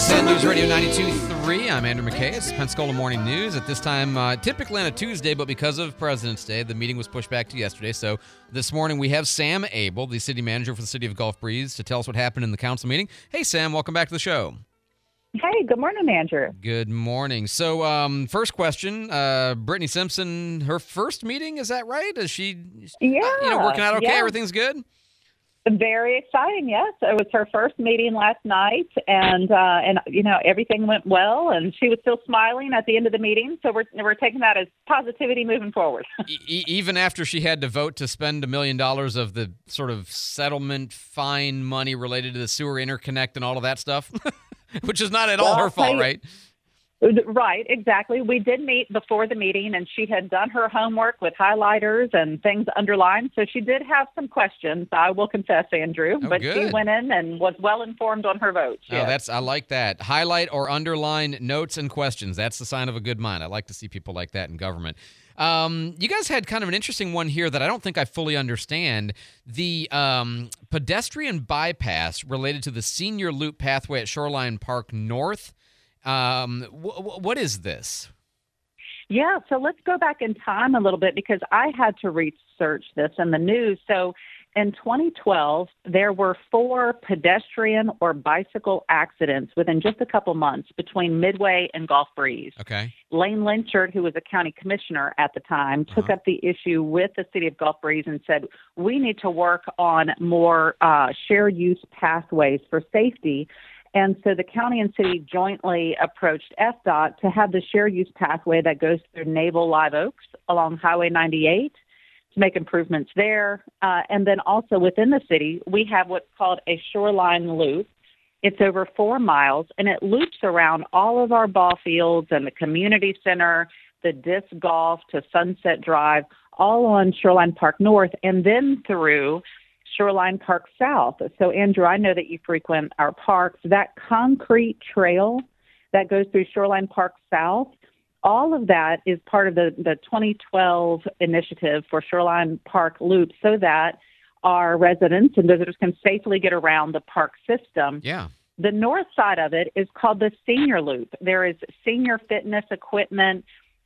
San News Radio 92.3. I'm Andrew McKay. It's Pensacola Morning News. At this time, uh, typically on a Tuesday, but because of President's Day, the meeting was pushed back to yesterday. So this morning we have Sam Abell, the city manager for the city of Gulf Breeze, to tell us what happened in the council meeting. Hey, Sam, welcome back to the show. Hey, good morning, Andrew. Good morning. So, um, first question: uh, Brittany Simpson, her first meeting, is that right? Is she, Yeah, uh, you know, working out okay? yeah. Everything's good. Very exciting. Yes, it was her first meeting last night, and uh, and you know everything went well, and she was still smiling at the end of the meeting. So we're we're taking that as positivity moving forward. E- even after she had to vote to spend a million dollars of the sort of settlement fine money related to the sewer interconnect and all of that stuff, which is not at all her fault, you- right? Right, exactly. We did meet before the meeting, and she had done her homework with highlighters and things underlined. So she did have some questions. I will confess, Andrew, Oh, but she went in and was well informed on her vote. Oh, yes. that's I like that. Highlight or underline notes and questions. That's the sign of a good mind. I like to see people like that in government. Um, you guys had kind of an interesting one here that I don't think I fully understand. The um, pedestrian bypass related to the senior loop pathway at Shoreline Park North. Um, wh- wh- what is this? Yeah, so let's go back in time a little bit because I had to research this in the news. So in 2012, there were four pedestrian or bicycle accidents within just a couple months between Midway and Gulf Breeze. Okay. Lane Lynchard, who was a county commissioner at the time, took Uh-huh. up the issue with the city of Gulf Breeze and said, we need to work on more uh, shared use pathways for safety. And so the county and city jointly approached FDOT to have the shared use pathway that goes through Naval Live Oaks along Highway 98 to make improvements there. Uh, and then also within the city, we have what's called a shoreline loop. It's over four miles and it loops around all of our ball fields and the community center, the disc golf to Sunset Drive, all on Shoreline Park North, and then through Shoreline Park South. So, Andrew, I know that you frequent our parks. That concrete trail that goes through Shoreline Park South, all of that is part of the, the 2012 initiative for Shoreline Park Loop so that our residents and visitors can safely get around the park system. Yeah. The north side of it is called the senior loop. There is senior fitness equipment.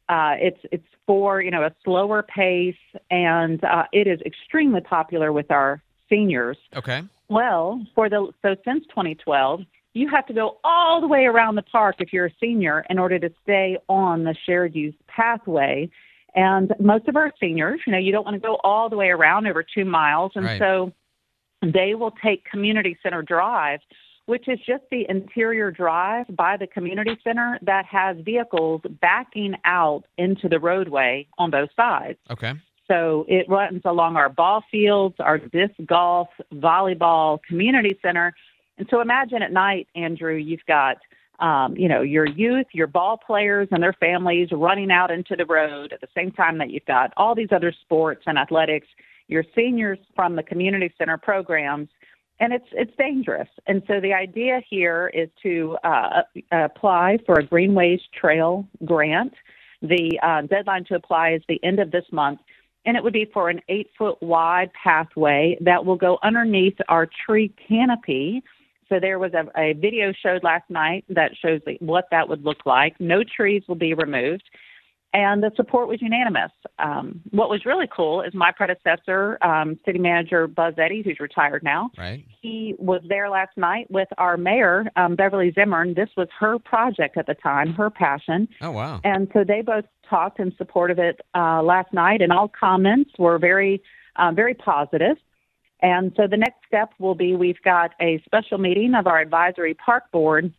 Uh, it's it's for you know a slower pace, and uh, it is extremely popular with our seniors. Okay. Well, for the so since 2012, you have to go all the way around the park if you're a senior in order to stay on the shared use pathway. And most of our seniors, you know, you don't want to go all the way around over two miles, and Right. so they will take Community Center Drive, which is just the interior drive by the community center that has vehicles backing out into the roadway on both sides. Okay. So it runs along our ball fields, our disc golf, volleyball, community center. And so imagine at night, Andrew, you've got, um, you know, your youth, your ball players and their families running out into the road at the same time that you've got all these other sports and athletics, your seniors from the community center programs. And it's it's dangerous, and so the idea here is to uh, apply for a Greenways Trail grant. The uh, deadline to apply is the end of this month, and it would be for an eight foot wide pathway that will go underneath our tree canopy. So there was a, a video showed last night that shows what that would look like. No trees will be removed, and the support was unanimous. Um, what was really cool is my predecessor, um, City Manager Buzz Eddy, who's retired now. Right. He was there last night with our mayor, um, Beverly Zimmern. This was her project at the time, her passion. Oh wow. And so they both talked in support of it uh, last night, and all comments were very, uh, very positive. And so the next step will be we've got a special meeting of our advisory park board.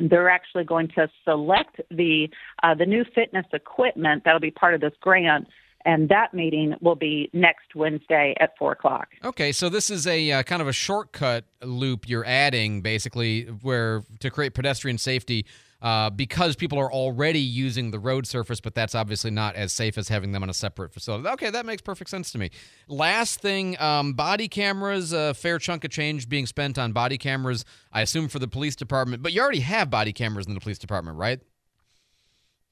They're actually going to select the uh, the new fitness equipment that'll be part of this grant, and that meeting will be next Wednesday at four o'clock. Okay, so this is a uh, kind of a shortcut loop you're adding, basically, where to create pedestrian safety uh, because people are already using the road surface, but that's obviously not as safe as having them on a separate facility. Okay, that makes perfect sense to me. Last thing, um, body cameras, a fair chunk of change being spent on body cameras, I assume for the police department, but you already have body cameras in the police department, right?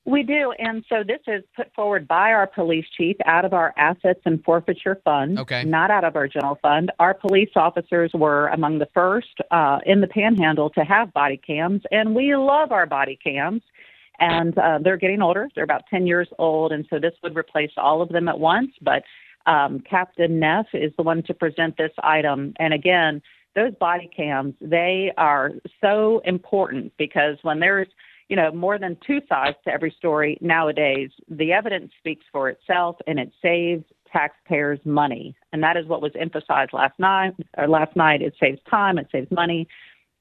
We do. And so this is put forward by our police chief out of our assets and forfeiture fund, okay. not out of our general fund. Our police officers were among the first uh, in the panhandle to have body cams, and we love our body cams. And uh, they're getting older. They're about 10 years old. And so this would replace all of them at once. But um, Captain Neff is the one to present this item. And again, those body cams, they are so important because when there's you know, more than two sides to every story nowadays. The evidence speaks for itself and it saves taxpayers money. And that is what was emphasized last night or last night. It saves time, it saves money.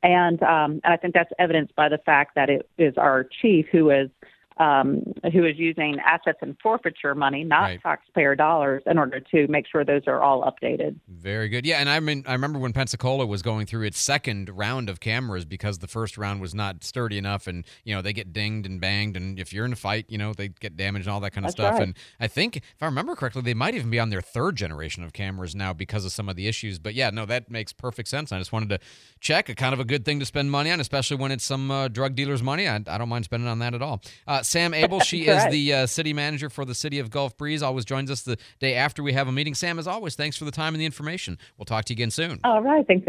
And um, and I think that's evidenced by the fact that it is our chief who is um, who is using assets and forfeiture money, not right. taxpayer dollars, in order to make sure those are all updated. Very good. Yeah, and I mean, I remember when Pensacola was going through its second round of cameras because the first round was not sturdy enough, and you know they get dinged and banged, and if you're in a fight, you know they get damaged and all that kind of That's stuff. Right. And I think, if I remember correctly, they might even be on their third generation of cameras now because of some of the issues. But yeah, no, that makes perfect sense. I just wanted to check. A kind of a good thing to spend money on, especially when it's some uh, drug dealer's money. I, I, don't mind spending on that at all. Uh, Sam Abell, she is the uh, city manager for the city of Gulf Breeze. Always joins us the day after we have a meeting. Sam, as always, thanks for the time and the information. We'll talk to you again soon. All right. Thanks.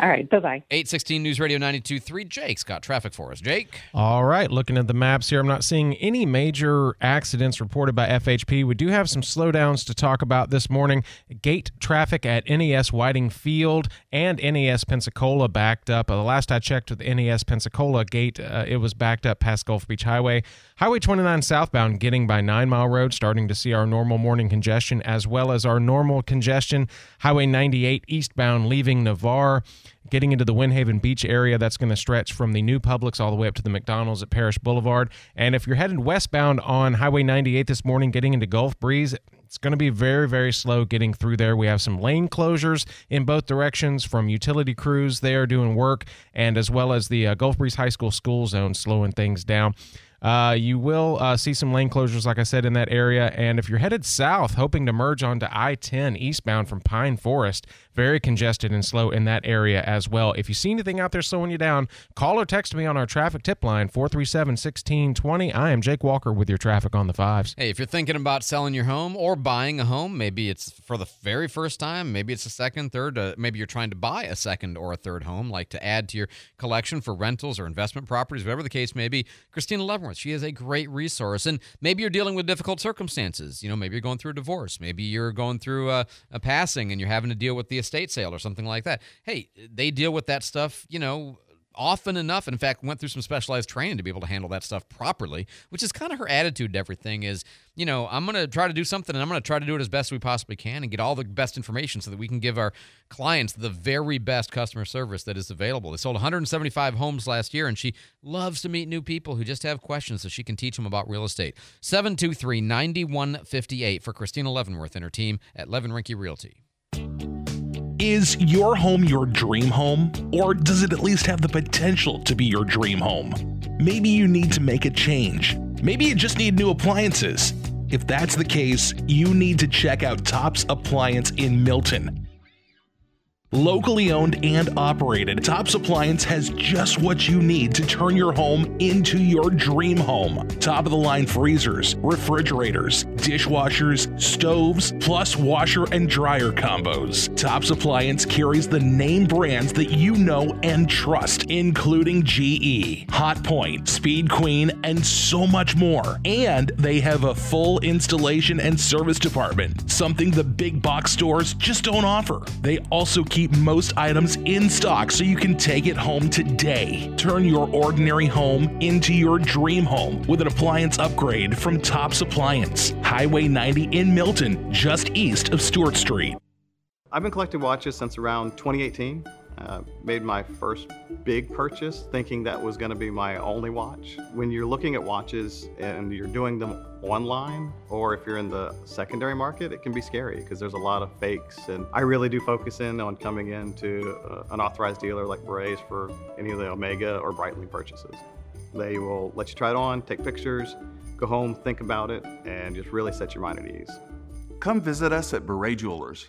All right. Bye bye. 816 News Radio 92.3. Jake's got traffic for us. Jake. All right. Looking at the maps here, I'm not seeing any major accidents reported by FHP. We do have some slowdowns to talk about this morning. Gate traffic at NAS Whiting Field and NAS Pensacola backed up. Uh, the last I checked with NAS Pensacola gate, uh, it was backed up past Gulf Beach Highway. Highway 29 southbound getting by Nine Mile Road, starting to see our normal morning congestion as well as our normal congestion. Highway 98 eastbound leaving Navarre getting into the Windhaven Beach area. That's going to stretch from the new Publix all the way up to the McDonald's at Parish Boulevard. And if you're headed westbound on Highway 98 this morning, getting into Gulf Breeze, it's going to be very, very slow getting through there. We have some lane closures in both directions from utility crews there doing work, and as well as the uh, Gulf Breeze High School school zone slowing things down. Uh, you will uh, see some lane closures, like I said, in that area. And if you're headed south, hoping to merge onto I 10 eastbound from Pine Forest, very congested and slow in that area as well. If you see anything out there slowing you down, call or text me on our traffic tip line, 437 1620. I am Jake Walker with your traffic on the fives. Hey, if you're thinking about selling your home or buying a home, maybe it's for the very first time, maybe it's a second, third, uh, maybe you're trying to buy a second or a third home, like to add to your collection for rentals or investment properties, whatever the case may be, Christina Leavenworth, she is a great resource. And maybe you're dealing with difficult circumstances. You know, maybe you're going through a divorce, maybe you're going through a, a passing and you're having to deal with the estate sale or something like that. Hey, they deal with that stuff, you know, often enough. In fact, went through some specialized training to be able to handle that stuff properly, which is kind of her attitude to everything is, you know, I'm going to try to do something and I'm going to try to do it as best we possibly can and get all the best information so that we can give our clients the very best customer service that is available. They sold 175 homes last year and she loves to meet new people who just have questions so she can teach them about real estate. 723 9158 for Christina Leavenworth and her team at Levin Rinke Realty. Is your home your dream home? Or does it at least have the potential to be your dream home? Maybe you need to make a change. Maybe you just need new appliances. If that's the case, you need to check out Tops Appliance in Milton. Locally owned and operated, Tops Appliance has just what you need to turn your home into your dream home. Top of the line freezers, refrigerators, dishwashers, stoves, plus washer and dryer combos. Tops Appliance carries the name brands that you know and trust, including GE, Hotpoint, Speed Queen, and so much more. And they have a full installation and service department, something the big box stores just don't offer. They also keep most items in stock so you can take it home today. Turn your ordinary home into your dream home with an appliance upgrade from Tops Appliance, Highway 90 in Milton, just east of Stewart Street. I've been collecting watches since around 2018. Uh, made my first big purchase thinking that was going to be my only watch. When you're looking at watches and you're doing them online, or if you're in the secondary market, it can be scary because there's a lot of fakes. And I really do focus in on coming into uh, an authorized dealer like Bere's for any of the Omega or Breitling purchases. They will let you try it on, take pictures, go home, think about it, and just really set your mind at ease. Come visit us at Bere Jewelers.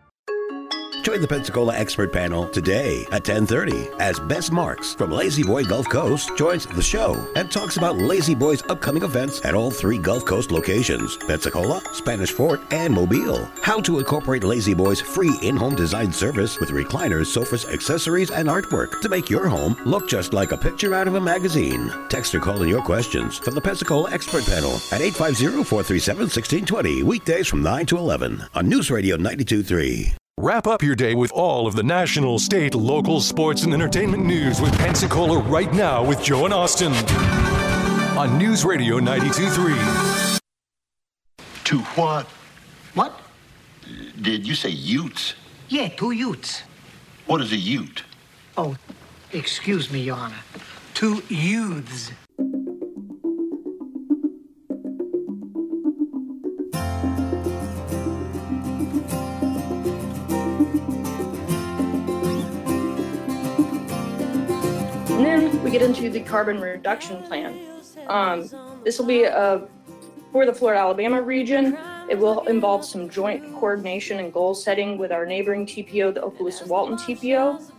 Join the Pensacola expert panel today at 10:30 as Bess Marks from La-Z-Boy Gulf Coast joins the show and talks about La-Z-Boy's upcoming events at all three Gulf Coast locations: Pensacola, Spanish Fort, and Mobile. How to incorporate La-Z-Boy's free in-home design service with recliners, sofas, accessories, and artwork to make your home look just like a picture out of a magazine. Text or call in your questions from the Pensacola expert panel at 850-437-1620 weekdays from 9 to 11 on News Radio 92.3. Wrap up your day with all of the national, state, local sports and entertainment news with Pensacola right now with Joe and Austin on News Radio 92.3. To what? What? Did you say utes? Yeah, two utes. What is a ute? Oh, excuse me, Your Honor. Two youths. Then we get into the carbon reduction plan. Um, this will be uh, for the Florida Alabama region. It will involve some joint coordination and goal setting with our neighboring TPO, the Okaloosa Walton TPO.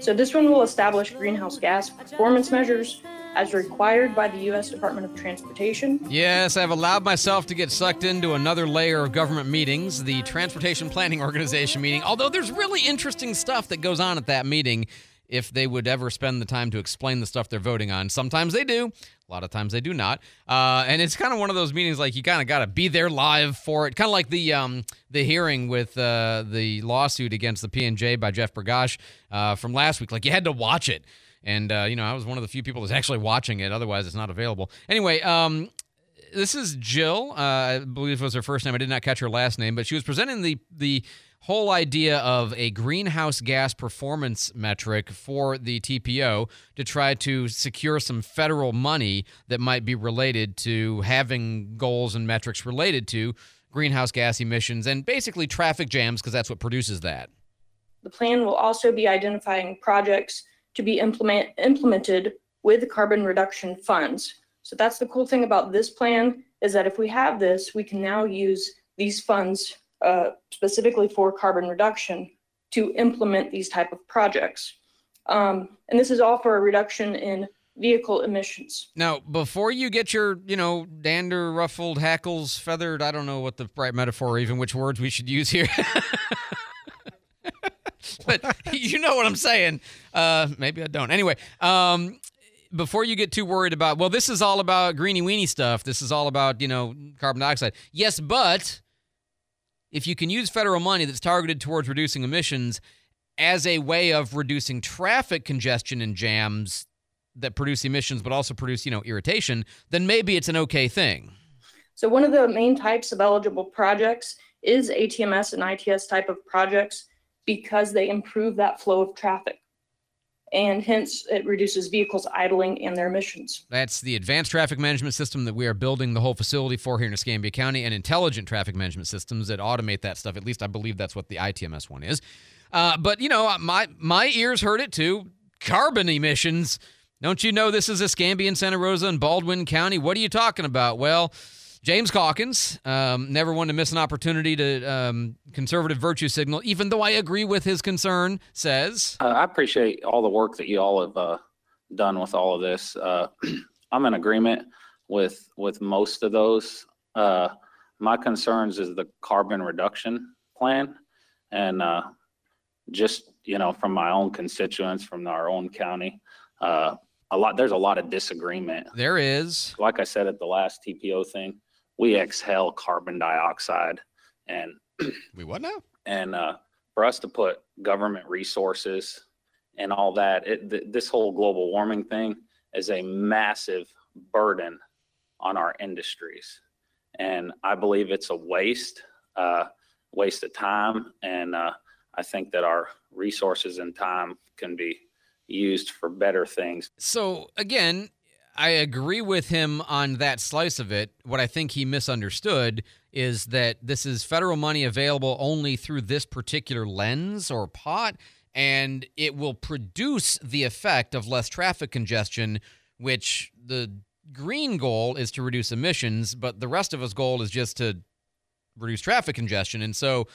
So this one will establish greenhouse gas performance measures as required by the U.S. Department of Transportation. Yes, I've allowed myself to get sucked into another layer of government meetings, the Transportation Planning Organization meeting. Although there's really interesting stuff that goes on at that meeting if they would ever spend the time to explain the stuff they're voting on. Sometimes they do. A lot of times they do not. Uh, and it's kind of one of those meetings like you kind of got to be there live for it. Kind of like the um, the hearing with uh, the lawsuit against the P&J by Jeff Bergosh uh, from last week. Like you had to watch it. And, uh, you know, I was one of the few people that's actually watching it. Otherwise, it's not available. Anyway, um, this is Jill. Uh, I believe it was her first name. I did not catch her last name, but she was presenting the the whole idea of a greenhouse gas performance metric for the TPO to try to secure some federal money that might be related to having goals and metrics related to greenhouse gas emissions and basically traffic jams because that's what produces that. The plan will also be identifying projects to be implement, implemented with carbon reduction funds. So that's the cool thing about this plan is that if we have this, we can now use these funds uh, specifically for carbon reduction to implement these type of projects. Um, and this is all for a reduction in vehicle emissions. Now, before you get your, you know, dander, ruffled, hackles, feathered, I don't know what the right metaphor or even which words we should use here. but you know what I'm saying. Uh, maybe I don't. Anyway, um, before you get too worried about, well, this is all about greeny weeny stuff. This is all about, you know, carbon dioxide. Yes, but if you can use federal money that's targeted towards reducing emissions as a way of reducing traffic congestion and jams that produce emissions but also produce, you know, irritation, then maybe it's an okay thing. So one of the main types of eligible projects is ATMS and ITS type of projects because they improve that flow of traffic. And hence, it reduces vehicles idling and their emissions. That's the advanced traffic management system that we are building the whole facility for here in Escambia County, and intelligent traffic management systems that automate that stuff. At least I believe that's what the ITMS one is. Uh, but you know, my my ears heard it too. Carbon emissions. Don't you know this is Escambia Santa Rosa and Baldwin County? What are you talking about? Well, James Calkins, um, never one to miss an opportunity to um, conservative virtue signal, even though I agree with his concern, says. Uh, I appreciate all the work that you all have uh, done with all of this. Uh, I'm in agreement with with most of those. Uh, my concerns is the carbon reduction plan, and uh, just you know from my own constituents, from our own county, uh, a lot. There's a lot of disagreement. There is. Like I said at the last TPO thing, we exhale carbon dioxide and we what now and uh, for us to put government resources and all that it, th- this whole global warming thing is a massive burden on our industries and i believe it's a waste uh, waste of time and uh, I think that our resources and time can be used for better things. So again, I agree with him on that slice of it. What I think he misunderstood is that this is federal money available only through this particular lens or pot, and it will produce the effect of less traffic congestion, which the green goal is to reduce emissions, but the rest of us goal is just to reduce traffic congestion. And so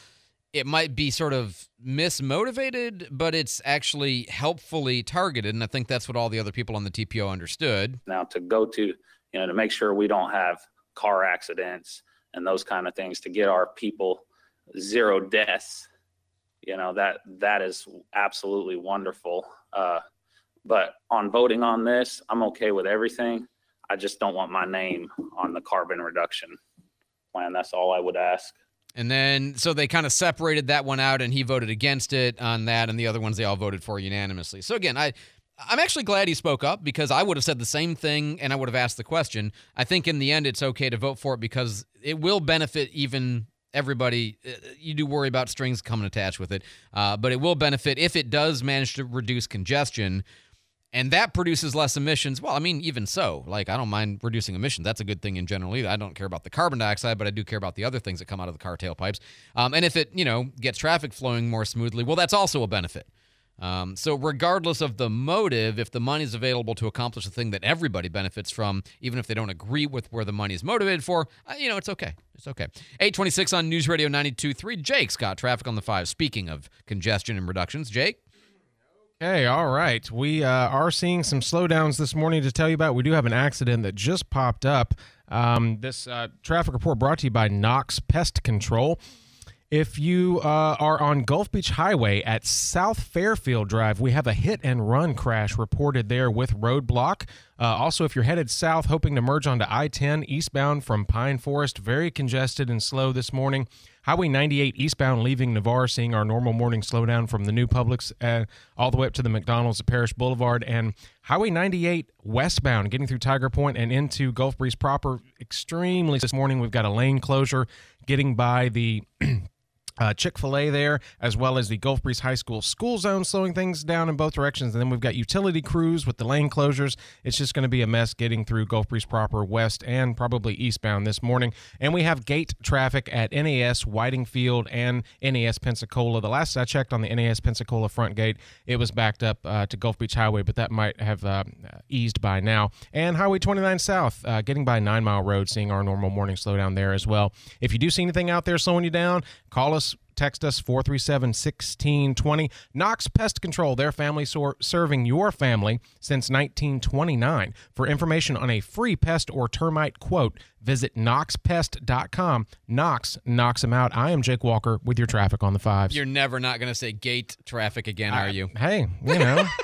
it might be sort of mismotivated, but it's actually helpfully targeted. And I think that's what all the other people on the TPO understood. Now, to go to, you know, to make sure we don't have car accidents and those kind of things, to get our people zero deaths, you know, that that is absolutely wonderful. Uh, but on voting on this, I'm okay with everything. I just don't want my name on the carbon reduction plan. That's all I would ask. And then, so they kind of separated that one out, and he voted against it on that, and the other ones they all voted for unanimously. So again, I, I'm actually glad he spoke up because I would have said the same thing, and I would have asked the question. I think in the end, it's okay to vote for it because it will benefit even everybody. Uh, you do worry about strings coming attached with it, uh, but it will benefit if it does manage to reduce congestion and that produces less emissions. Well, I mean, even so, like I don't mind reducing emissions. That's a good thing in general. Either I don't care about the carbon dioxide, but I do care about the other things that come out of the car tailpipes. Um, and if it, you know, gets traffic flowing more smoothly, well, that's also a benefit. Um, so, regardless of the motive, if the money is available to accomplish a thing that everybody benefits from, even if they don't agree with where the money is motivated for, uh, you know, it's okay. It's okay. 826 on News Radio 92.3. Jake's got traffic on the five. Speaking of congestion and reductions, Jake? Hey, all right. We uh, are seeing some slowdowns this morning to tell you about. We do have an accident that just popped up. Um, this uh, traffic report brought to you by Knox Pest Control. If you uh, are on Gulf Beach Highway at South Fairfield Drive, we have a hit and run crash reported there with roadblock. Uh, also, if you're headed south, hoping to merge onto I 10 eastbound from Pine Forest, very congested and slow this morning. Highway 98 eastbound leaving Navarre, seeing our normal morning slowdown from the new Publix uh, all the way up to the McDonald's at Parish Boulevard. And Highway 98 westbound, getting through Tiger Point and into Gulf Breeze proper, extremely this morning. We've got a lane closure getting by the. uh, Chick fil A there, as well as the Gulf Breeze High School school zone, slowing things down in both directions. And then we've got utility crews with the lane closures. It's just going to be a mess getting through Gulf Breeze proper west and probably eastbound this morning. And we have gate traffic at NAS Whiting Field and NAS Pensacola. The last I checked on the NAS Pensacola front gate, it was backed up uh, to Gulf Beach Highway, but that might have uh, eased by now. And Highway 29 South, uh, getting by Nine Mile Road, seeing our normal morning slowdown there as well. If you do see anything out there slowing you down, call us text us 437 1620. Knox Pest Control, their family sor- serving your family since 1929. For information on a free pest or termite quote, visit knoxpest.com. Knox knocks them out. I am Jake Walker with your traffic on the fives. You're never not going to say gate traffic again, are you? Hey, you know.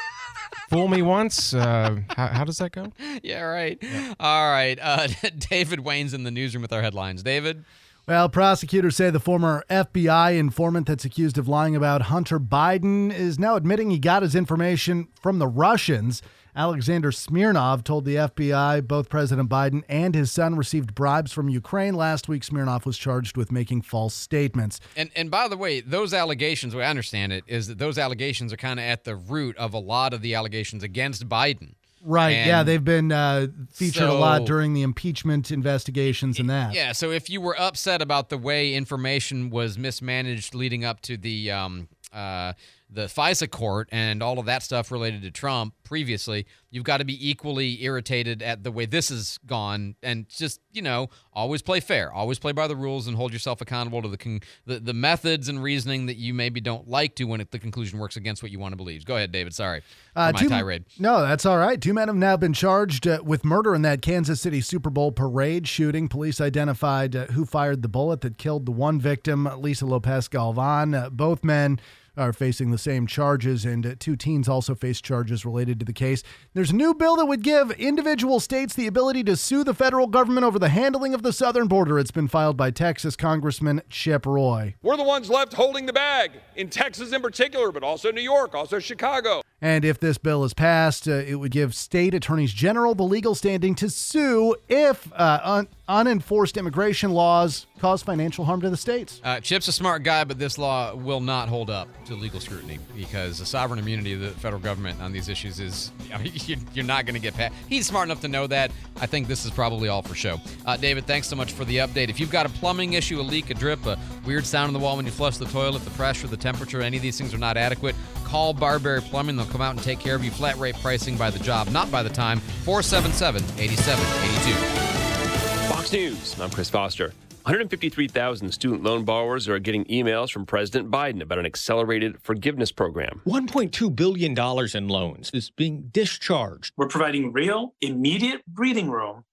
Fool me once. Uh, how, how, does that go? Yeah, right. Yeah. All right. Uh, David Wayne's in the newsroom with our headlines. David? Well, prosecutors say the former FBI informant that's accused of lying about Hunter Biden is now admitting he got his information from the Russians. Alexander Smirnov told the FBI both President Biden and his son received bribes from Ukraine. Last week, Smirnov was charged with making false statements. And and by the way, those allegations, the way I understand it, is that those allegations are kind of at the root of a lot of the allegations against Biden. Right. And yeah, they've been uh, featured so, a lot during the impeachment investigations and that. Yeah. So if you were upset about the way information was mismanaged leading up to the um, uh, the FISA court and all of that stuff related to Trump previously, you've got to be equally irritated at the way this has gone and just, you know, always play fair, always play by the rules and hold yourself accountable to the con- the, the methods and reasoning that you maybe don't like to when it, the conclusion works against what you want to believe. Go ahead, David. Sorry uh, my two, tirade. No, that's all right. Two men have now been charged uh, with murder in that Kansas City Super Bowl parade shooting. Police identified uh, who fired the bullet that killed the one victim, Lisa Lopez Galvan. Uh, both men are facing the same charges, and uh, two teens also face charges related to the case. There's a new bill that would give individual states the ability to sue the federal government over the handling of the southern border. It's been filed by Texas Congressman Chip Roy. We're the ones left holding the bag, in Texas in particular, but also New York, also Chicago. And if this bill is passed, uh, it would give state attorneys general the legal standing to sue if uh, un- unenforced immigration laws cause financial harm to the states. Uh, Chip's a smart guy, but this law will not hold up. to legal scrutiny because the sovereign immunity of the federal government on these issues is I mean, you're not going to get past. He's smart enough to know that. I think this is probably all for show. Uh, David, thanks so much for the update. If you've got a plumbing issue, a leak, a drip, a weird sound in the wall when you flush the toilet, the pressure, the temperature, any of these things are not adequate, call Barberry Plumbing. They'll come out and take care of you. Flat rate pricing by the job, not by the time. 477 8782. Fox News. I'm Chris Foster. 153,000 student loan borrowers are getting emails from President Biden about an accelerated forgiveness program. $1.2 billion in loans is being discharged. We're providing real, immediate breathing room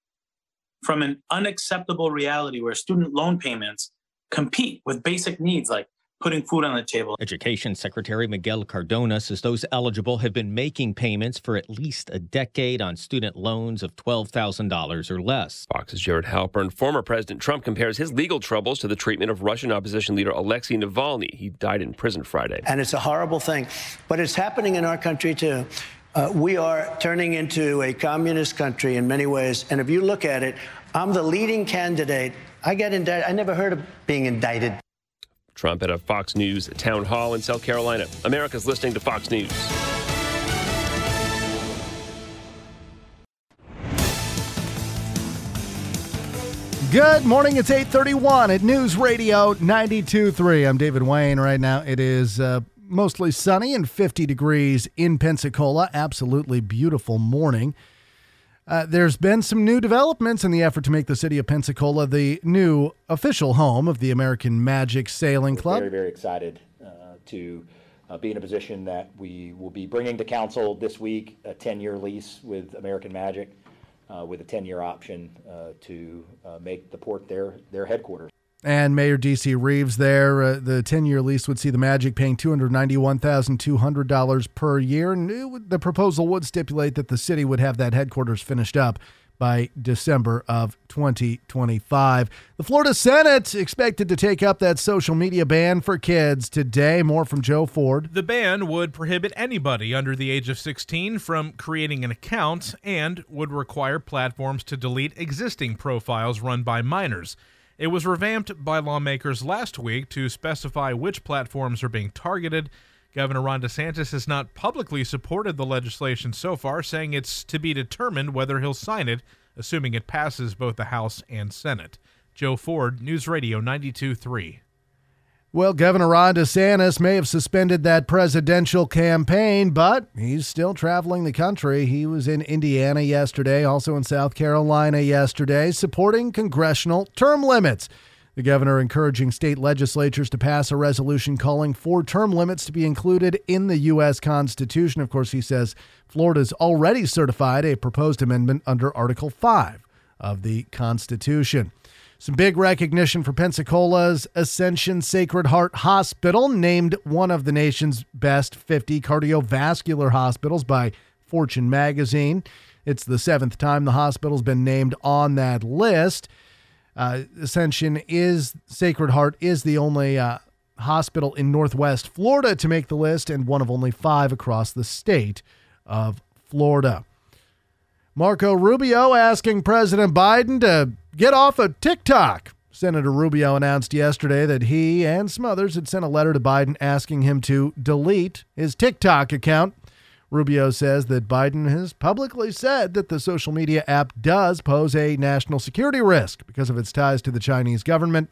from an unacceptable reality where student loan payments compete with basic needs like putting food on the table. Education Secretary Miguel Cardona says those eligible have been making payments for at least a decade on student loans of $12,000 or less. Fox's Jared Halpern. Former President Trump compares his legal troubles to the treatment of Russian opposition leader Alexei Navalny. He died in prison Friday. And it's a horrible thing, but it's happening in our country too. Uh, we are turning into a communist country in many ways. And if you look at it, I'm the leading candidate. I get indicted. I never heard of being indicted. Trump at a Fox News town hall in South Carolina. America's listening to Fox News. Good morning. It's 8:31 at News Radio 92.3. I'm David Wayne. Right now, it is uh, mostly sunny and 50 degrees in Pensacola. Absolutely beautiful morning. Uh, there's been some new developments in the effort to make the city of Pensacola the new official home of the American Magic Sailing Club. Very, very excited uh, to uh, be in a position that we will be bringing to council this week a 10 year lease with American Magic uh, with a 10 year option uh, to uh, make the port their, their headquarters. And Mayor D.C. Reeves there, uh, the 10 year lease would see the Magic paying $291,200 per year. And would, the proposal would stipulate that the city would have that headquarters finished up by December of 2025. The Florida Senate expected to take up that social media ban for kids today. More from Joe Ford. The ban would prohibit anybody under the age of 16 from creating an account and would require platforms to delete existing profiles run by minors. It was revamped by lawmakers last week to specify which platforms are being targeted. Governor Ron DeSantis has not publicly supported the legislation so far, saying it's to be determined whether he'll sign it, assuming it passes both the House and Senate. Joe Ford, News Radio 92.3. Well, Governor Ron DeSantis may have suspended that presidential campaign, but he's still traveling the country. He was in Indiana yesterday, also in South Carolina yesterday, supporting congressional term limits. The governor encouraging state legislatures to pass a resolution calling for term limits to be included in the U.S. Constitution. Of course, he says Florida's already certified a proposed amendment under Article 5 of the Constitution. Some big recognition for Pensacola's Ascension Sacred Heart Hospital, named one of the nation's best 50 cardiovascular hospitals by Fortune magazine. It's the seventh time the hospital's been named on that list. Uh, Ascension is Sacred Heart is the only uh, hospital in Northwest Florida to make the list, and one of only five across the state of Florida. Marco Rubio asking President Biden to get off of TikTok. Senator Rubio announced yesterday that he and some others had sent a letter to Biden asking him to delete his TikTok account. Rubio says that Biden has publicly said that the social media app does pose a national security risk because of its ties to the Chinese government.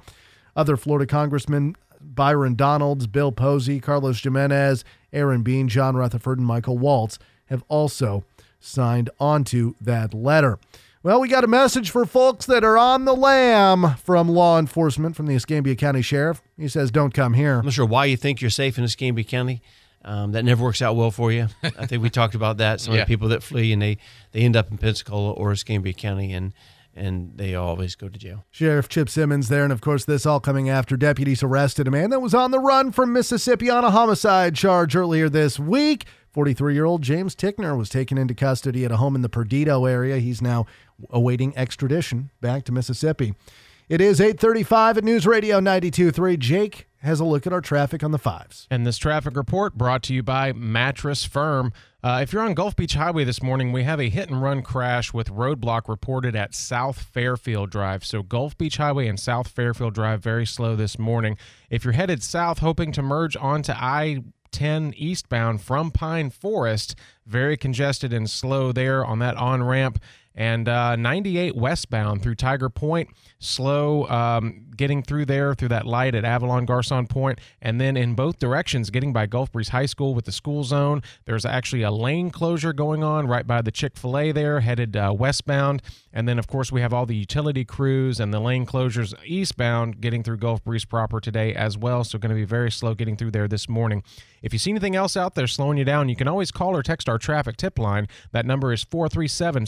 Other Florida congressmen, Byron Donalds, Bill Posey, Carlos Gimenez, Aaron Bean, John Rutherford, and Michael Waltz, have also signed onto that letter. Well, we got a message for folks that are on the lam from law enforcement from the Escambia County Sheriff. He says, don't come here. I'm not sure why you think you're safe in Escambia County. Um, that never works out well for you. I think we talked about that. Some Yeah. of the people that flee and they, they end up in Pensacola or Escambia County and and they always go to jail. Sheriff Chip Simmons there. And of course, this all coming after deputies arrested a man that was on the run from Mississippi on a homicide charge earlier this week. 43 year old James Tickner was taken into custody at a home in the Perdido area. He's now awaiting extradition back to Mississippi. It is 835 at News Radio 92.3. Jake has a look at our traffic on the fives. And this traffic report brought to you by Mattress Firm. Uh, if you're on Gulf Beach Highway this morning, we have a hit and run crash with roadblock reported at South Fairfield Drive. So, Gulf Beach Highway and South Fairfield Drive very slow this morning. If you're headed south, hoping to merge onto I 10 eastbound from Pine Forest. Very congested and slow there on that on ramp. And uh, 98 westbound through Tiger Point, slow um, getting through there through that light at Avalon Garson Point, and then in both directions getting by Gulf Breeze High School with the school zone. There's actually a lane closure going on right by the Chick fil A there, headed uh, westbound. And then, of course, we have all the utility crews and the lane closures eastbound getting through Gulf Breeze proper today as well. So, going to be very slow getting through there this morning. If you see anything else out there slowing you down, you can always call or text our traffic tip line. That number is 437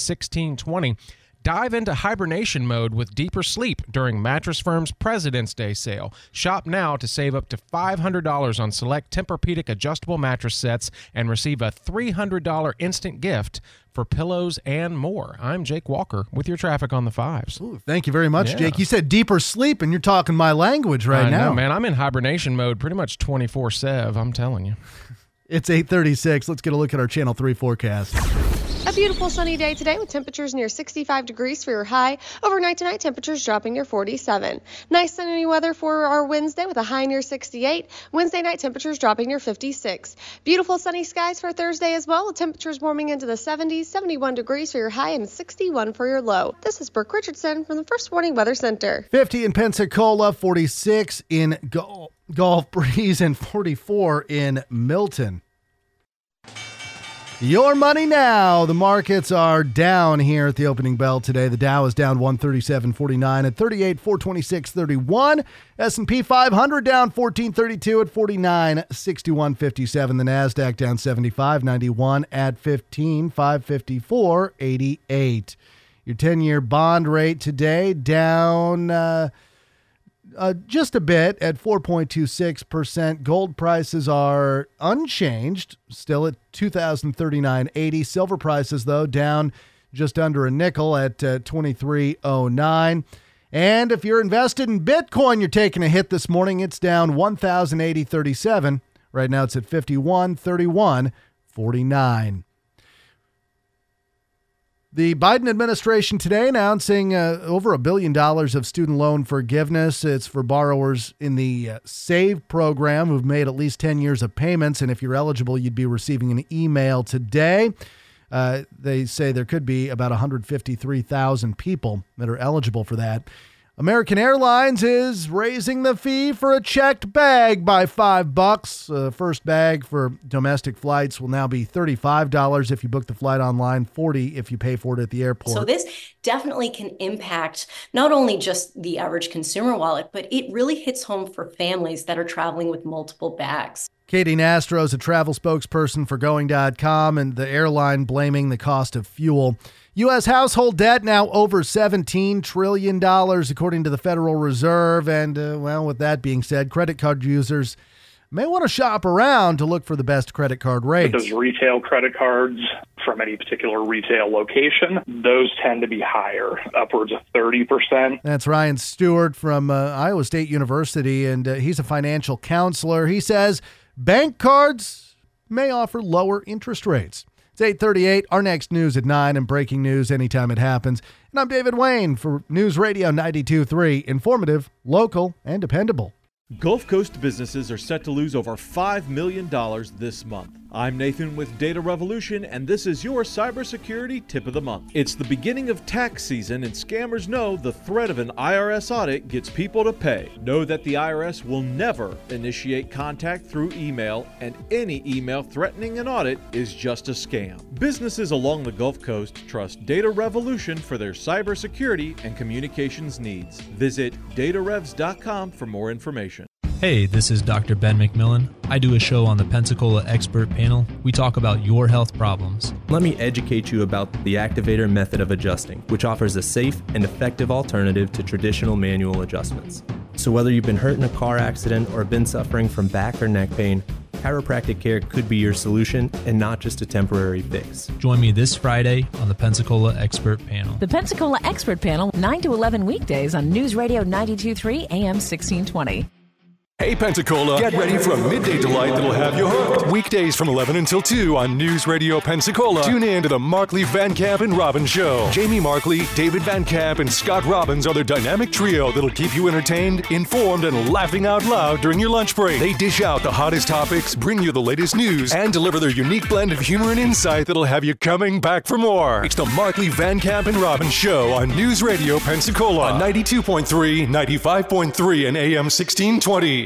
1620. Dive into hibernation mode with deeper sleep during Mattress Firm's President's Day sale. Shop now to save up to $500 on select Tempur-Pedic adjustable mattress sets and receive a $300 instant gift for pillows and more. I'm Jake Walker with your traffic on the fives. Ooh, thank you very much, Yeah. Jake. You said deeper sleep, and you're talking my language right I now, know, man. I'm in hibernation mode pretty much 24 7. I'm telling you. It's 8:36. Let's get a look at our Channel 3 forecast. A beautiful sunny day today with temperatures near 65 degrees for your high. Overnight tonight, temperatures dropping near 47. Nice sunny weather for our Wednesday with a high near 68. Wednesday night, temperatures dropping near 56. Beautiful sunny skies for Thursday as well with temperatures warming into the 70s, 71 degrees for your high and 61 for your low. This is Brooke Richardson from the First Warning Weather Center. 50 in Pensacola, 46 in Gul- Gulf Breeze, and 44 in Milton. Your money now. The markets are down here at the opening bell today. The Dow is down 137.49 at 38 426.31. S&P 500 down 1432 at 49.61.57. The Nasdaq down 75.91 at 15 554.88. Your 10-year bond rate today down uh, uh, just a bit at 4.26%. Gold prices are unchanged, still at 2039.80. Silver prices, though, down just under a nickel at uh, 2309. And if you're invested in Bitcoin, you're taking a hit this morning. It's down 1,080.37. Right now it's at 51.31.49. The Biden administration today announcing uh, over a billion dollars of student loan forgiveness. It's for borrowers in the uh, SAVE program who've made at least 10 years of payments. And if you're eligible, you'd be receiving an email today. Uh, they say there could be about 153,000 people that are eligible for that. American Airlines is raising the fee for a checked bag by five bucks. Uh, first bag for domestic flights will now be thirty-five dollars if you book the flight online, forty if you pay for it at the airport. So this definitely can impact not only just the average consumer wallet, but it really hits home for families that are traveling with multiple bags. Katie Nastro is a travel spokesperson for Going.com and the airline blaming the cost of fuel. U.S. household debt now over $17 trillion, according to the Federal Reserve. And, uh, well, with that being said, credit card users may want to shop around to look for the best credit card rates. Those retail credit cards from any particular retail location, those tend to be higher, upwards of 30%. That's Ryan Stewart from uh, Iowa State University, and uh, he's a financial counselor. He says bank cards may offer lower interest rates. It's 838. Our next news at 9 and breaking news anytime it happens. And I'm David Wayne for News Radio 92.3. Informative, local, and dependable. Gulf Coast businesses are set to lose over $5 million this month. I'm Nathan with Data Revolution, and this is your cybersecurity tip of the month. It's the beginning of tax season, and scammers know the threat of an IRS audit gets people to pay. Know that the IRS will never initiate contact through email, and any email threatening an audit is just a scam. Businesses along the Gulf Coast trust Data Revolution for their cybersecurity and communications needs. Visit datarevs.com for more information. Hey, this is Dr. Ben McMillan. I do a show on the Pensacola Expert Panel. We talk about your health problems. Let me educate you about the Activator method of adjusting, which offers a safe and effective alternative to traditional manual adjustments. So, whether you've been hurt in a car accident or been suffering from back or neck pain, chiropractic care could be your solution and not just a temporary fix. Join me this Friday on the Pensacola Expert Panel. The Pensacola Expert Panel, 9 to 11 weekdays on News Radio 923 AM 1620. Hey Pensacola, get ready for a midday delight that'll have you hooked. Weekdays from 11 until 2 on News Radio Pensacola. Tune in to the Markley, Van Camp, and Robbins Show. Jamie Markley, David Van Camp, and Scott Robbins are the dynamic trio that'll keep you entertained, informed, and laughing out loud during your lunch break. They dish out the hottest topics, bring you the latest news, and deliver their unique blend of humor and insight that'll have you coming back for more. It's the Markley, Van Camp, and Robbins Show on News Radio Pensacola on 92.3, 95.3, and AM 1620.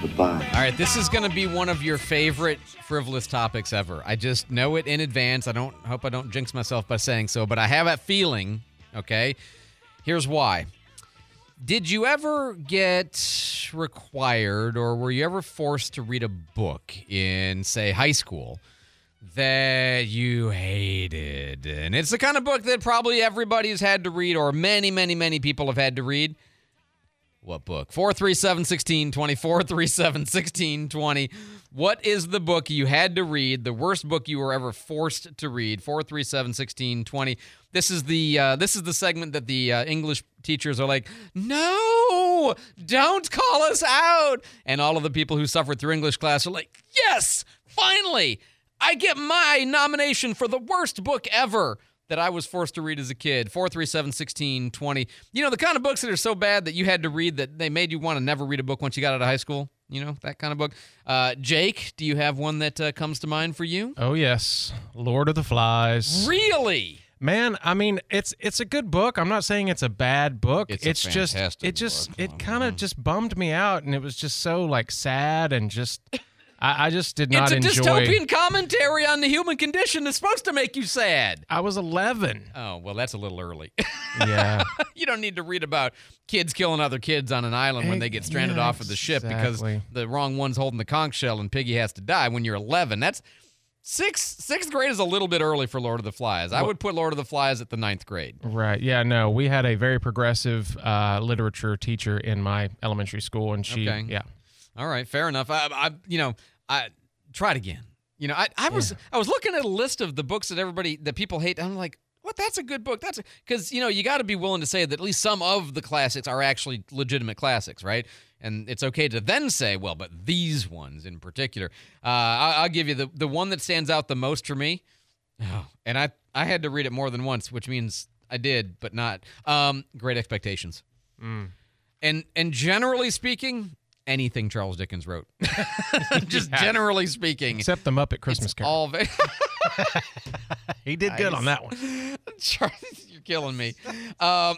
Goodbye. All right, this is going to be one of your favorite frivolous topics ever. I just know it in advance. I don't hope I don't jinx myself by saying so, but I have a feeling, okay? Here's why. Did you ever get required or were you ever forced to read a book in say high school that you hated? And it's the kind of book that probably everybody's had to read or many many many people have had to read. What book? 437 1620. 437 1620. What is the book you had to read? The worst book you were ever forced to read? 437 1620. This is the uh, this is the segment that the uh, English teachers are like, no, don't call us out. And all of the people who suffered through English class are like, yes, finally, I get my nomination for the worst book ever that I was forced to read as a kid. 437 1620. You know, the kind of books that are so bad that you had to read that they made you want to never read a book once you got out of high school. You know, that kind of book. Uh, Jake, do you have one that uh, comes to mind for you? Oh, yes. Lord of the Flies. Really? Man, I mean, it's it's a good book. I'm not saying it's a bad book. It's a just fantastic it just book. it kind of just bummed me out, and it was just so like sad and just I, I just did not it's a enjoy. dystopian commentary on the human condition that's supposed to make you sad. I was 11. Oh, well, that's a little early. Yeah. you don't need to read about kids killing other kids on an island when they get stranded yeah, off of the ship exactly. because the wrong one's holding the conch shell and Piggy has to die when you're 11. That's sixth sixth grade is a little bit early for Lord of the Flies. I would put Lord of the Flies at the ninth grade. Right. Yeah. No, we had a very progressive uh, literature teacher in my elementary school, and she, Okay. yeah, All right, fair enough. I, I you know, I try it again. You know, I, I was I was looking at a list of the books that everybody that people hate. And I'm like, what? That's a good book. That's because you know you got to be willing to say that at least some of the classics are actually legitimate classics, right? And it's okay to then say, well, but these ones in particular. Uh, I, I'll give you the the one that stands out the most for me. Oh, and I I had to read it more than once, which means I did, but not. Um, Great Expectations. And and generally speaking, anything Charles Dickens wrote. Just Yeah. generally speaking. except the Muppet Christmas Carol. all very he did good on that one. Charles, you're killing me. Um,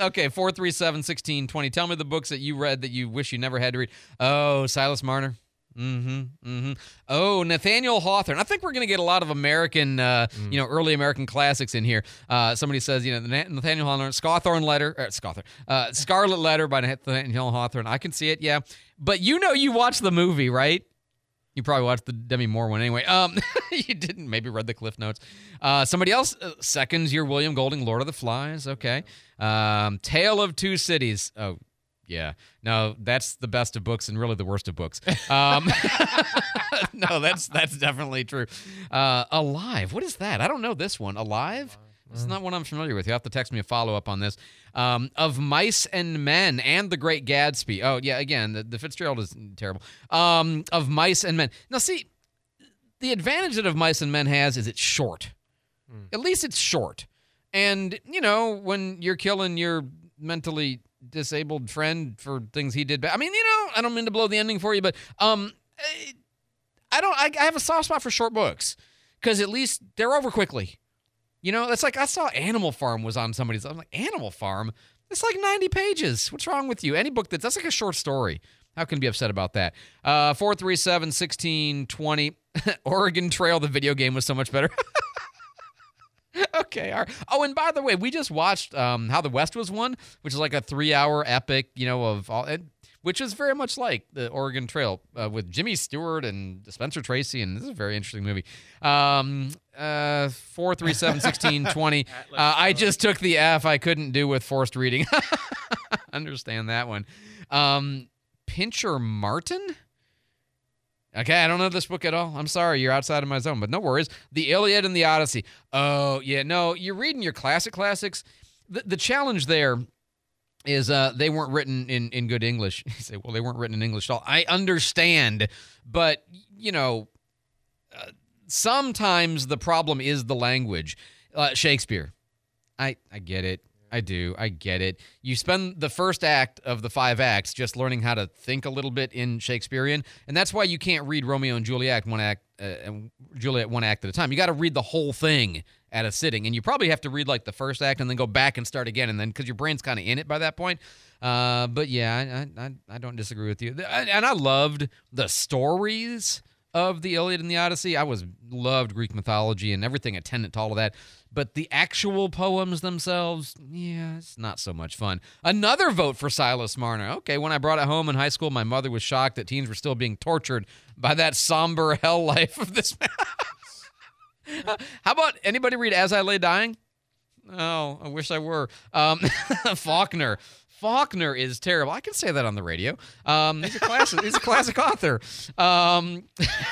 okay, 437 1620. Tell me the books that you read that you wish you never had to read. Oh, Silas Marner. Mm-hmm. Mm-hmm. Oh, Nathaniel Hawthorne. I think we're going to get a lot of American, uh, Mm. you know, early American classics in here. Uh, somebody says, you know, Nathaniel Hawthorne, Scawthorne Letter, or Scawthorne, uh, Scarlet Letter by Nathaniel Hawthorne. I can see it, yeah. But you know, you watched the movie, right? You probably watched the Demi Moore one anyway. Um, you didn't. Maybe read the Cliff Notes. Uh, somebody else uh, seconds your William Golding, Lord of the Flies. Okay. Um, Tale of Two Cities. Oh, yeah. No, that's the best of books and really the worst of books. Um, no, that's that's definitely true. Uh, Alive. What is that? I don't know this one. Alive. This is not one I'm familiar with. You have to text me a follow up on this. Um, of Mice and Men and The Great Gatsby. Oh yeah, again, the, the Fitzgerald is terrible. Um, of Mice and Men. Now see, the advantage that of Mice and Men has is it's short. At least it's short. And you know, when you're killing your mentally disabled friend for things he did, bad, I mean, you know, I don't mean to blow the ending for you, but um, I don't. I, I have a soft spot for short books because at least they're over quickly. You know, it's like I saw Animal Farm was on somebody's. I'm like Animal Farm. It's like 90 pages. What's wrong with you? Any book that's that's like a short story. How can you be upset about that? Uh, 437 1620. Oregon Trail, the video game was so much better. okay. right. Oh, and by the way, we just watched um, How the West Was Won, which is like a three hour epic, you know, of all. And which is very much like the Oregon Trail uh, with Jimmy Stewart and Spencer Tracy, and this is a very interesting movie. Um, uh, four three seven sixteen twenty. Uh, I just took the F. I couldn't do with forced reading. Understand that one. Um, Pincher Martin. Okay, I don't know this book at all. I'm sorry, you're outside of my zone, but no worries. The Iliad and the Odyssey. Oh, yeah, no, you're reading your classic classics. The, the challenge there is uh, they weren't written in, in good English. You say, well, they weren't written in English at all. I understand, but, you know, uh, sometimes the problem is the language. Uh, Shakespeare. I, I get it. I do. I get it. You spend the first act of the five acts just learning how to think a little bit in Shakespearean, and that's why you can't read Romeo and Juliet one act, uh, Juliet one act at a time. You got to read the whole thing at a sitting, and you probably have to read like the first act and then go back and start again, and then because your brain's kind of in it by that point. Uh, but yeah, I, I I don't disagree with you, and I loved the stories of the Iliad and the Odyssey. I was loved Greek mythology and everything attendant to all of that. But the actual poems themselves, yeah, it's not so much fun. Another vote for Silas Marner. Okay, when I brought it home in high school, my mother was shocked that teens were still being tortured by that somber hell life of this man. How about anybody read As I Lay Dying? Oh, I wish I were. Um, Faulkner. Faulkner is terrible. I can say that on the radio. Um, he's a classic. he's a classic author, um,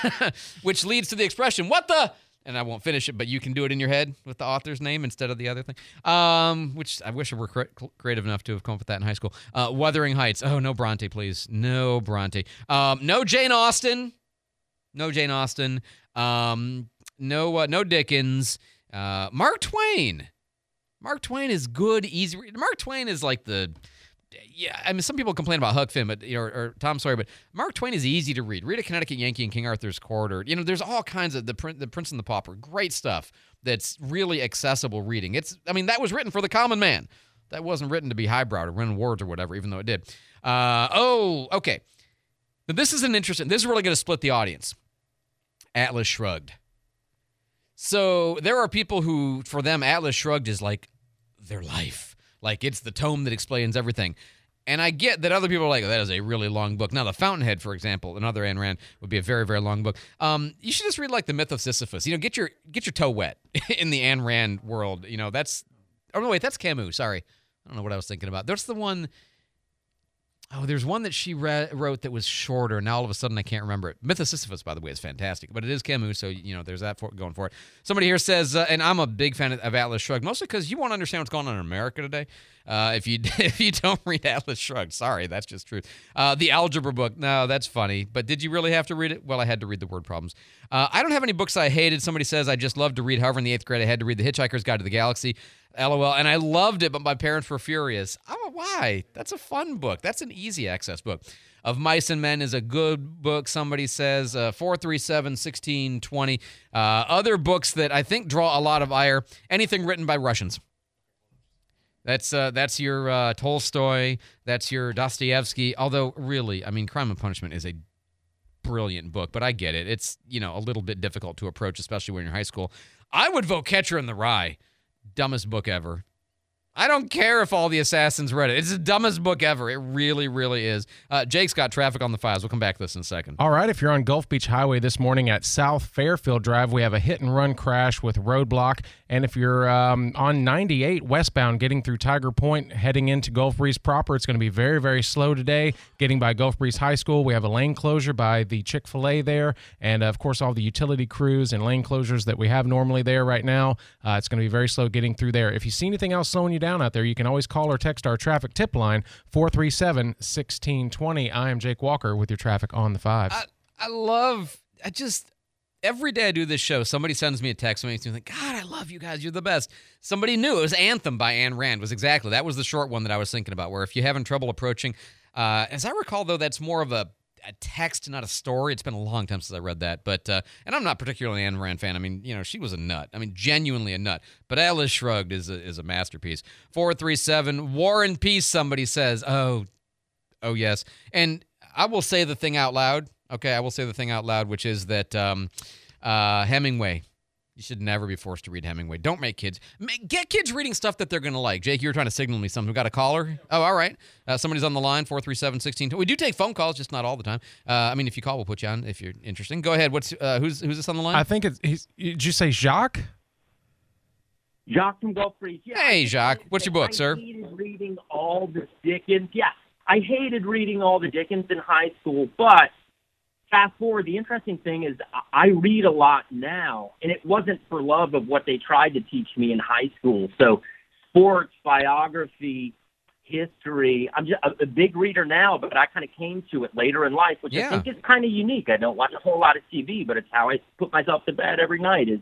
which leads to the expression "What the." And I won't finish it, but you can do it in your head with the author's name instead of the other thing. Um, which I wish I were cre- creative enough to have come up with that in high school. Uh, Wuthering Heights. Oh no, Bronte, please. No Bronte. Um, no Jane Austen. No Jane Austen. Um, no, uh, no Dickens. Uh, Mark Twain. Mark Twain is good, easy. Mark Twain is like the yeah, I mean, some people complain about Huck Finn, but or, or Tom Sawyer, but Mark Twain is easy to read. Read a Connecticut Yankee and King Arthur's Court, or you know, there's all kinds of the the Prince and the Pauper, great stuff. That's really accessible reading. It's, I mean, that was written for the common man. That wasn't written to be highbrow or win awards or whatever, even though it did. Uh, oh, okay. Now this is an interesting. This is really going to split the audience. Atlas Shrugged. So there are people who, for them, Atlas Shrugged is like their life. Like it's the tome that explains everything. And I get that other people are like, oh, that is a really long book. Now, The Fountainhead, for example, another Ayn Rand would be a very, very long book. Um, you should just read like The Myth of Sisyphus. You know, get your get your toe wet in the Ayn Rand world. You know, that's oh no, wait, that's Camus. Sorry, I don't know what I was thinking about. That's the one Oh, there's one that she re- wrote that was shorter. Now all of a sudden I can't remember it. Myth of Sisyphus, by the way, is fantastic, but it is Camus, so you know there's that for, going for it. Somebody here says, uh, and I'm a big fan of, of Atlas Shrugged, mostly because you won't understand what's going on in America today uh, if you if you don't read Atlas Shrugged. Sorry, that's just truth. Uh, the algebra book, no, that's funny, but did you really have to read it? Well, I had to read the word problems. Uh, I don't have any books I hated. Somebody says I just loved to read. However, in the eighth grade, I had to read The Hitchhiker's Guide to the Galaxy. LOL. And I loved it, but my parents were furious. Oh, why? That's a fun book. That's an easy access book. Of Mice and Men is a good book, somebody says. Uh, 437 1620. Uh, other books that I think draw a lot of ire anything written by Russians. That's uh, that's your uh, Tolstoy. That's your Dostoevsky. Although, really, I mean, Crime and Punishment is a brilliant book, but I get it. It's you know a little bit difficult to approach, especially when you're in high school. I would vote Catcher in the Rye dumbest book ever. I don't care if all the assassins read it. It's the dumbest book ever. It really, really is. Uh, Jake's got traffic on the files. We'll come back to this in a second. All right. If you're on Gulf Beach Highway this morning at South Fairfield Drive, we have a hit and run crash with roadblock. And if you're um, on 98 westbound getting through Tiger Point, heading into Gulf Breeze proper, it's going to be very, very slow today. Getting by Gulf Breeze High School, we have a lane closure by the Chick fil A there. And of course, all the utility crews and lane closures that we have normally there right now. Uh, it's going to be very slow getting through there. If you see anything else slowing you down out there, you can always call or text our traffic tip line 437 1620. I am Jake Walker with your traffic on the five. I, I love, I just, every day I do this show, somebody sends me a text and makes me think, God, I love you guys. You're the best. Somebody knew it was Anthem by Ayn Rand. Was exactly that was the short one that I was thinking about. Where if you're having trouble approaching, uh, as I recall, though, that's more of a a text, not a story. It's been a long time since I read that, but uh, and I'm not particularly an Ayn Rand fan. I mean, you know, she was a nut. I mean, genuinely a nut. But Atlas Shrugged is a, is a masterpiece. Four three seven War and Peace. Somebody says, oh, oh yes, and I will say the thing out loud. Okay, I will say the thing out loud, which is that um, uh, Hemingway. You should never be forced to read Hemingway. Don't make kids make, get kids reading stuff that they're going to like. Jake, you were trying to signal me something. We got a caller. Oh, all right. Uh, somebody's on the line. Four three seven sixteen. We do take phone calls, just not all the time. Uh, I mean, if you call, we'll put you on if you're interested. Go ahead. What's uh, who's who's this on the line? I think it's. He's, did you say Jacques? Jacques from Gulf Breeze. Yeah, Hey, Jacques. What's your book, I sir? hated reading all the Dickens. Yeah, I hated reading all the Dickens in high school, but fast forward, the interesting thing is I read a lot now, and it wasn't for love of what they tried to teach me in high school. So, sports, biography, history. I'm just a, a big reader now, but I kind of came to it later in life, which Yeah. I think is kind of unique. I don't watch a whole lot of TV, but it's how I put myself to bed every night is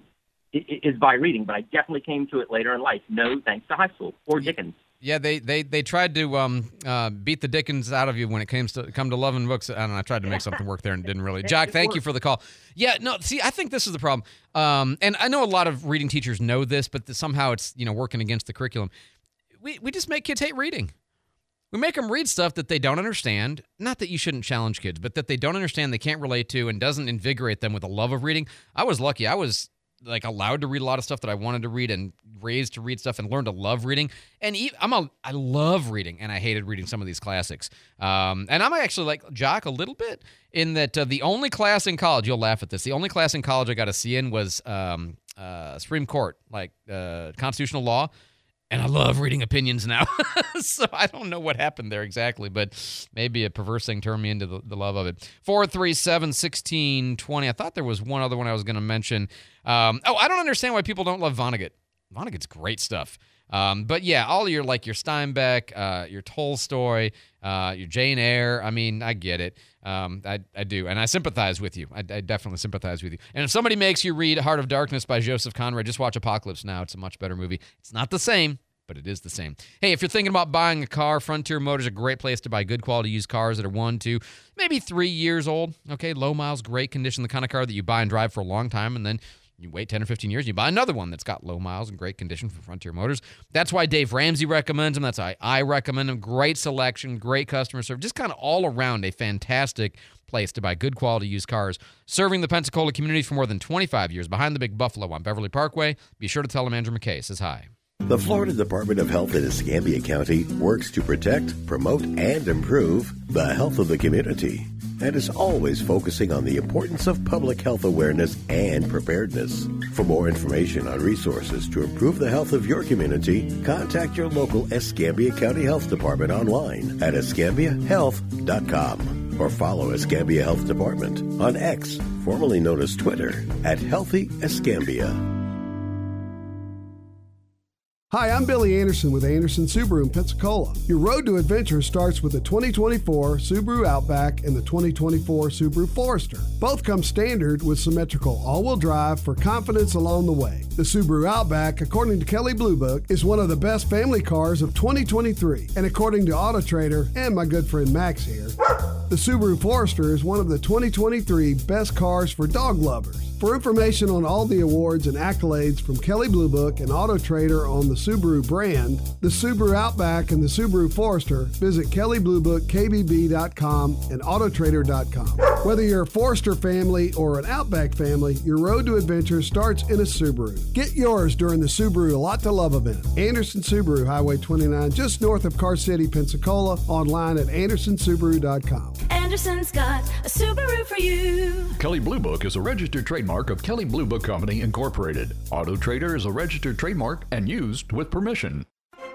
is by reading. But I definitely came to it later in life. No, thanks to high school or Dickens. Yeah, they they they tried to um, uh, beat the Dickens out of you when it comes to come to loving books. I don't know. I tried to make something work there and didn't really. Jack, thank you for the call. Yeah, no, see, I think this is the problem. Um, and I know a lot of reading teachers know this, but somehow it's you know working against the curriculum. We we just make kids hate reading. We make them read stuff that they don't understand. Not that you shouldn't challenge kids, but that they don't understand, they can't relate to, and doesn't invigorate them with a love of reading. I was lucky. I was like allowed to read a lot of stuff that I wanted to read and raised to read stuff and learned to love reading. And I'm a I love reading, and I hated reading some of these classics. Um, and I'm actually like Jacques a little bit in that uh, the only class in college you'll laugh at this. The only class in college I got a C in was um, uh, Supreme Court, like uh, constitutional law and I love reading opinions now. so I don't know what happened there exactly, but maybe a perverse thing turned me into the, the love of it. 437 1620. I thought there was one other one I was going to mention. Um, oh, I don't understand why people don't love Vonnegut. Vonnegut's great stuff. Um, but yeah, all your like your Steinbeck, uh, your Tolstoy, uh, your Jane Eyre. I mean, I get it. Um, I, I do, and I sympathize with you. I, I definitely sympathize with you. And if somebody makes you read Heart of Darkness by Joseph Conrad, just watch Apocalypse Now. It's a much better movie. It's not the same, but it is the same. Hey, if you're thinking about buying a car, Frontier Motors is a great place to buy good quality used cars that are one, two, maybe three years old. Okay, low miles, great condition, the kind of car that you buy and drive for a long time, and then you wait 10 or 15 years, you buy another one that's got low miles and great condition from Frontier Motors. That's why Dave Ramsey recommends them. That's why I recommend them. Great selection, great customer service, just kind of all around a fantastic place to buy good quality used cars. Serving the Pensacola community for more than 25 years behind the Big Buffalo on Beverly Parkway. Be sure to tell them Andrew McKay says hi. The Florida Department of Health in Escambia County works to protect, promote, and improve the health of the community and is always focusing on the importance of public health awareness and preparedness. For more information on resources to improve the health of your community, contact your local Escambia County Health Department online at escambiahealth.com or follow Escambia Health Department on X, formerly known as Twitter, at Healthy Escambia. Hi, I'm Billy Anderson with Anderson Subaru in Pensacola. Your road to adventure starts with the 2024 Subaru Outback and the 2024 Subaru Forester. Both come standard with symmetrical all-wheel drive for confidence along the way. The Subaru Outback, according to Kelley Blue Book, is one of the best family cars of 2023, and according to Auto Trader and my good friend Max here, the Subaru Forester is one of the 2023 best cars for dog lovers. For information on all the awards and accolades from Kelley Blue Book and Auto Trader on the Subaru brand, the Subaru Outback, and the Subaru Forester, visit kellybluebookkbb.com and autotrader.com. Whether you're a Forester family or an Outback family, your road to adventure starts in a Subaru. Get yours during the Subaru A Lot to Love event. Anderson Subaru, Highway 29, just north of Car City, Pensacola, online at andersonsubaru.com. Anderson's got a Subaru for you. Kelley Blue Book is a registered trademark of Kelley Blue Book Company Incorporated. Auto Trader is a registered trademark and used with permission.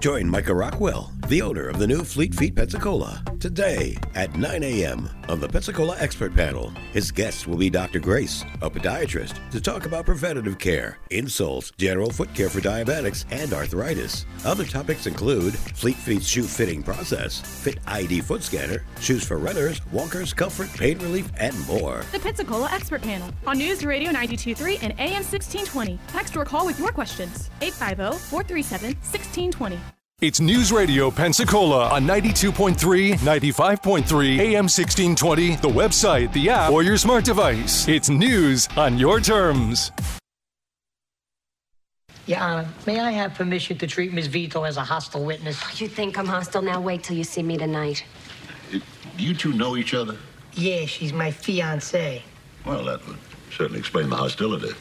Join Micah Rockwell, the owner of the new Fleet Feet Pensacola, today at 9 a.m. on the Pensacola Expert Panel. His guests will be Dr. Grace, a podiatrist, to talk about preventative care, insoles, general foot care for diabetics, and arthritis. Other topics include Fleet Feet's shoe fitting process, Fit ID foot scanner, shoes for runners, walkers, comfort, pain relief, and more. The Pensacola Expert Panel on News Radio 923 and AM 1620. Text or call with your questions. 850 437 1620. It's News Radio Pensacola on 92.3, 95.3, AM 1620, the website, the app, or your smart device. It's news on your terms. Your Honor, may I have permission to treat Miss Vito as a hostile witness? Oh, you think I'm hostile? Now wait till you see me tonight. Do You two know each other? Yeah, she's my fiancée. Well, that would certainly explain the hostility.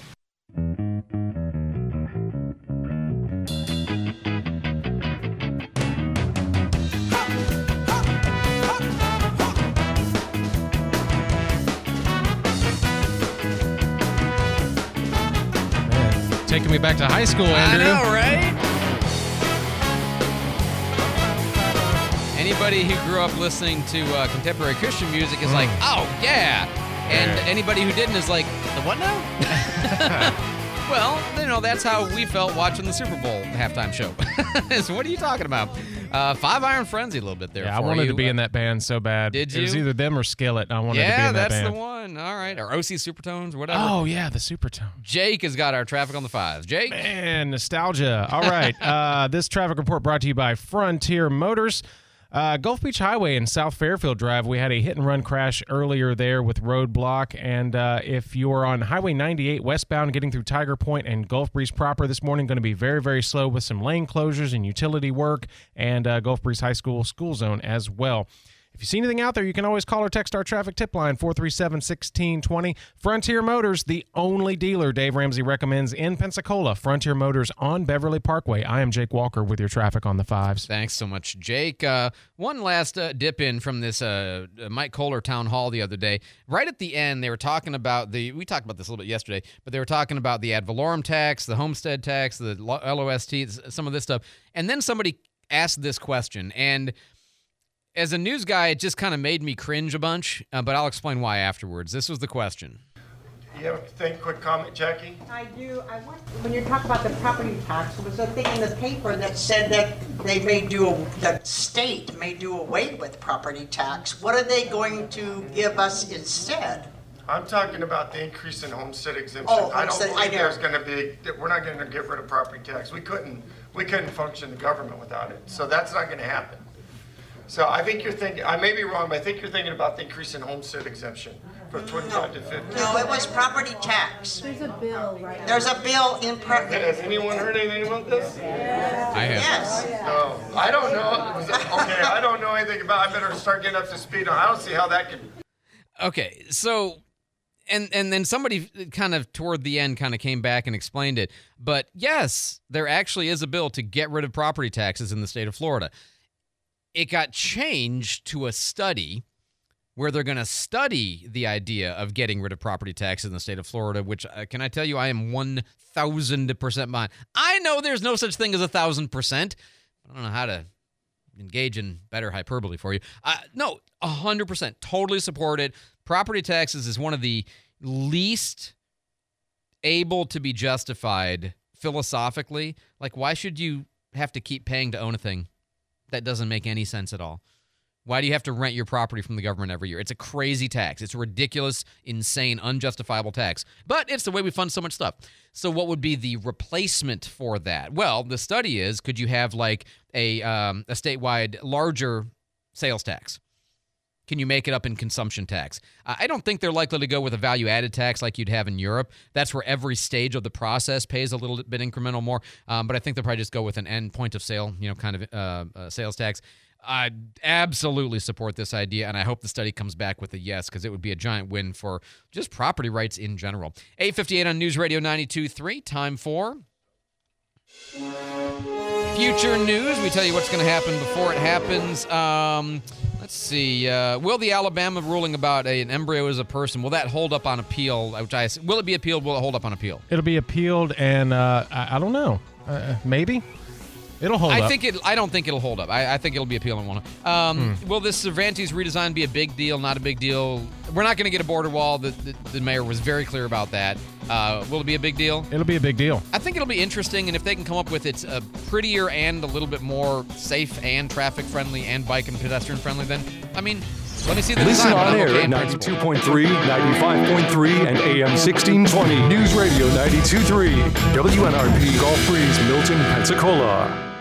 Taking me back to high school, Andrew. I know, right? Anybody who grew up listening to uh, contemporary Christian music is like, oh yeah, and Yeah. anybody who didn't is like, the what now? well, you know that's how we felt watching the Super Bowl halftime show. so what are you talking about? Uh, Five Iron Frenzy a little bit there. Yeah, I wanted you. to be in that band so bad. Did you? It was either them or Skillet. I wanted to be in that band. Yeah, that's the one. All right, or OC Supertones, whatever. Oh yeah, the Supertone. Jake has got our traffic on the fives. Jake, Man, nostalgia. All right. uh, this traffic report brought to you by Frontier Motors. Uh, Gulf Beach Highway and South Fairfield Drive, we had a hit and run crash earlier there with roadblock. And uh, if you're on Highway 98 westbound getting through Tiger Point and Gulf Breeze proper this morning, going to be very, very slow with some lane closures and utility work and uh, Gulf Breeze High School school zone as well. If you see anything out there, you can always call or text our traffic tip line 437 1620. Frontier Motors, the only dealer Dave Ramsey recommends in Pensacola. Frontier Motors on Beverly Parkway. I am Jake Walker with your traffic on the fives. Thanks so much, Jake. Uh, one last uh, dip in from this uh, Mike Kohler town hall the other day. Right at the end, they were talking about the. We talked about this a little bit yesterday, but they were talking about the ad valorem tax, the homestead tax, the lo- LOST, some of this stuff. And then somebody asked this question, and as a news guy, it just kind of made me cringe a bunch. Uh, but I'll explain why afterwards. This was the question. You have a thing, quick comment, Jackie? I do. I want, when you talk about the property tax, there was a thing in the paper that said that they may do, a- the state may do away with property tax. What are they going to give us instead? I'm talking about the increase in homestead exemption. Oh, I don't homestead, I believe know. there's gonna be, that we're not gonna get rid of property tax. We couldn't, we couldn't function the government without it. So that's not gonna happen. So I think you're thinking, I may be wrong, but I think you're thinking about the increase in homestead exemption from twenty-five to fifty. No, it was property tax. There's a bill right There's a bill in. pro- Has anyone heard anything about this? I have. Yes. No, I don't know. Okay, I don't know anything about, I better start getting up to speed on, I don't see how that could Okay, so and and then somebody kind of toward the end kind of came back and explained it. But yes, there actually is a bill to get rid of property taxes in the state of Florida. It got changed to a study where they're going to study the idea of getting rid of property taxes in the state of Florida, which uh, can I tell you, I am 1000% behind. I know there's no such thing as a 1000%. I don't know how to engage in better hyperbole for you. Uh, no, 100%. Totally support it. Property taxes is one of the least able to be justified philosophically. Like, why should you have to keep paying to own a thing? That doesn't make any sense at all. Why do you have to rent your property from the government every year? It's a crazy tax. It's a ridiculous, insane, unjustifiable tax. But it's the way we fund so much stuff. So, what would be the replacement for that? Well, the study is could you have like a, um, a statewide larger sales tax? Can you make it up in consumption tax? I don't think they're likely to go with a value added tax like you'd have in Europe. That's where every stage of the process pays a little bit incremental more. Um, but I think they'll probably just go with an end point of sale, you know, kind of uh, uh, sales tax. I absolutely support this idea, and I hope the study comes back with a yes because it would be a giant win for just property rights in general. 858 on News Radio 92.3. Time for future news. We tell you what's going to happen before it happens. Um, let's see. Uh, will the Alabama ruling about a, an embryo as a person will that hold up on appeal? Which I will it be appealed? Will it hold up on appeal? It'll be appealed, and uh, I, I don't know. Uh, maybe. It'll hold I up. think it. I don't think it'll hold up. I, I think it'll be appealing one. Um, Hmm. Will this Cervantes redesign be a big deal? Not a big deal. We're not going to get a border wall. The, the, the mayor was very clear about that. Uh, will it be a big deal? It'll be a big deal. I think it'll be interesting, and if they can come up with it's a prettier and a little bit more safe and traffic friendly and bike and pedestrian friendly, then I mean, let me see the Listen design. but on air okay at 92.3, 95.3, and AM 1620. News Radio 92.3. WNRP Gulf Breeze, Milton, Pensacola.